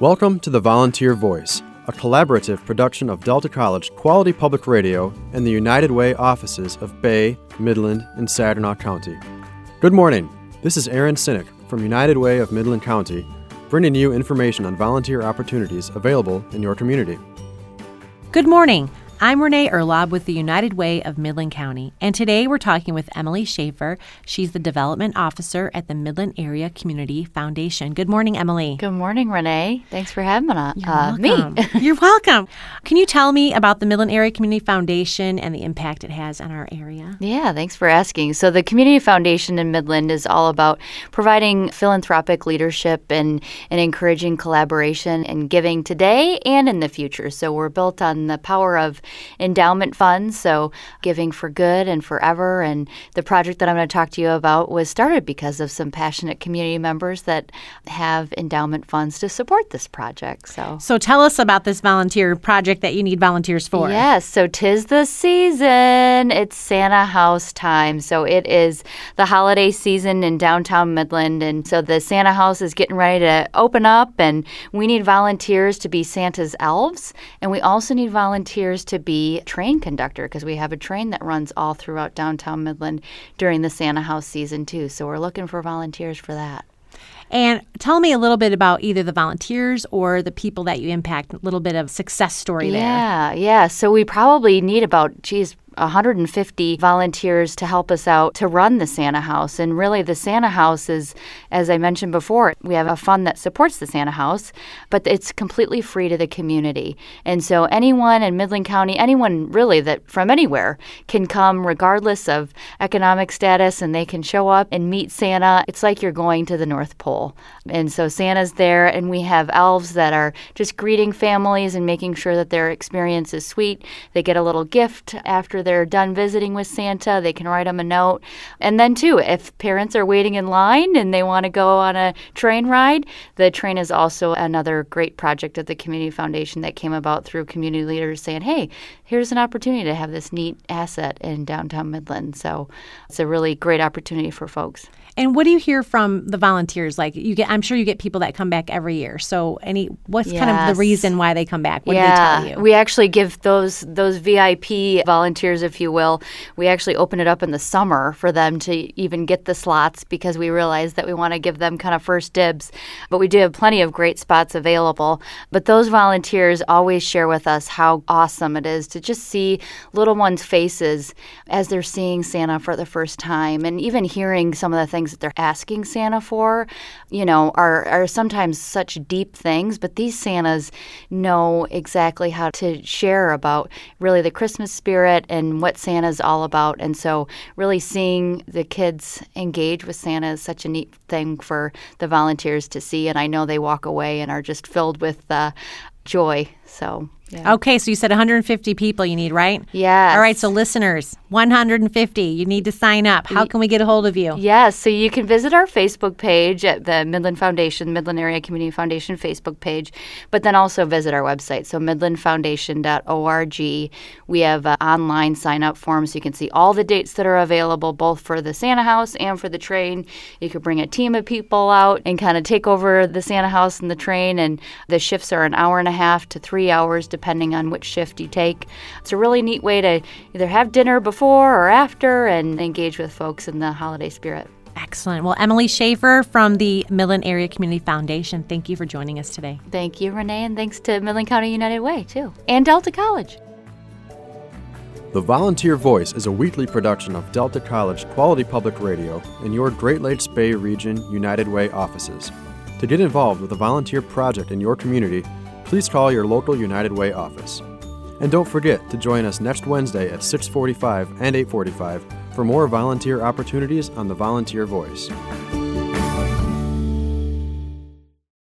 Welcome to the Volunteer Voice, a collaborative production of Delta College Quality Public Radio and the United Way offices of Bay, Midland, and Saginaw County. Good morning. This is Aaron Sinek from United Way of Midland County, bringing you information on volunteer opportunities available in your community. Good morning. I'm Renee Erlob with the United Way of Midland County, and today we're talking with Emily Schaefer. She's the Development Officer at the Midland Area Community Foundation. Good morning, Emily. Good morning, Renee. Thanks for having uh, You're me. welcome. You're welcome. Can you tell me about the Midland Area Community Foundation and the impact it has on our area? Yeah, thanks for asking. So, the Community Foundation in Midland is all about providing philanthropic leadership and, and encouraging collaboration and giving today and in the future. So, we're built on the power of endowment funds, so giving for good and forever. And the project that I'm going to talk to you about was started because of some passionate community members that have endowment funds to support this project. So, So tell us about this volunteer project that you need volunteers for. Yes, so tis the season. It's Santa House time. So it is the holiday season in downtown Midland. And so the Santa House is getting ready to open up, and we need volunteers to be Santa's elves. And we also need volunteers to be train conductor because we have a train that runs all throughout downtown Midland during the Santa House season, too. So we're looking for volunteers for that. And tell me a little bit about either the volunteers or the people that you impact, a little bit of success story there. Yeah, yeah. So we probably need about, geez, 150 volunteers to help us out to run the Santa House. And really, the Santa House is, as I mentioned before, we have a fund that supports the Santa House, but it's completely free to the community. And so, anyone in Midland County, anyone really that from anywhere, can come regardless of economic status and they can show up and meet Santa. It's like you're going to the North Pole. And so, Santa's there, and we have elves that are just greeting families and making sure that their experience is sweet. They get a little gift after they're done visiting with Santa, they can write them a note. And then, too, if parents are waiting in line and they want to go on a train ride, the train is also another great project of the Community Foundation that came about through community leaders saying, hey, here's an opportunity to have this neat asset in downtown Midland. So it's a really great opportunity for folks. And what do you hear from the volunteers? Like you get, I'm sure you get people that come back every year. So any, what's kind of the reason why they come back? What yeah, do they tell you? we actually give those those VIP volunteers, if you will, we actually open it up in the summer for them to even get the slots because we realize that we want to give them kind of first dibs. But we do have plenty of great spots available. But those volunteers always share with us how awesome it is to just see little ones' faces as they're seeing Santa for the first time, and even hearing some of the things that they're asking Santa for. You know, are are sometimes such deep things, but these Santas know exactly how to share about really the Christmas spirit and what Santa's all about. And so, really seeing the kids engage with Santa is such a neat thing for the volunteers to see. And I know they walk away and are just filled with uh, joy. So, yeah. Okay, so you said 150 people you need, right? Yes. All right, so listeners, 150, you need to sign up. How can we get a hold of you? Yes, so you can visit our Facebook page at the Midland Foundation, Midland Area Community Foundation Facebook page, but then also visit our website, so midlandfoundation.org. We have an online sign up form so you can see all the dates that are available, both for the Santa House and for the train. You could bring a team of people out and kind of take over the Santa House and the train, and the shifts are an hour and a half to three hours, depending on which shift you take. It's a really neat way to either have dinner before or after and engage with folks in the holiday spirit. Excellent. Well, Emily Schaefer from the Midland Area Community Foundation, thank you for joining us today. Thank you, Renee, and thanks to Midland County United Way, too, and Delta College. The Volunteer Voice is a weekly production of Delta College Quality Public Radio in your Great Lakes Bay Region United Way offices. To get involved with a volunteer project in your community, please call your local United Way office. And don't forget to join us next Wednesday at 6:45 and 8:45 for more volunteer opportunities on the Volunteer Voice.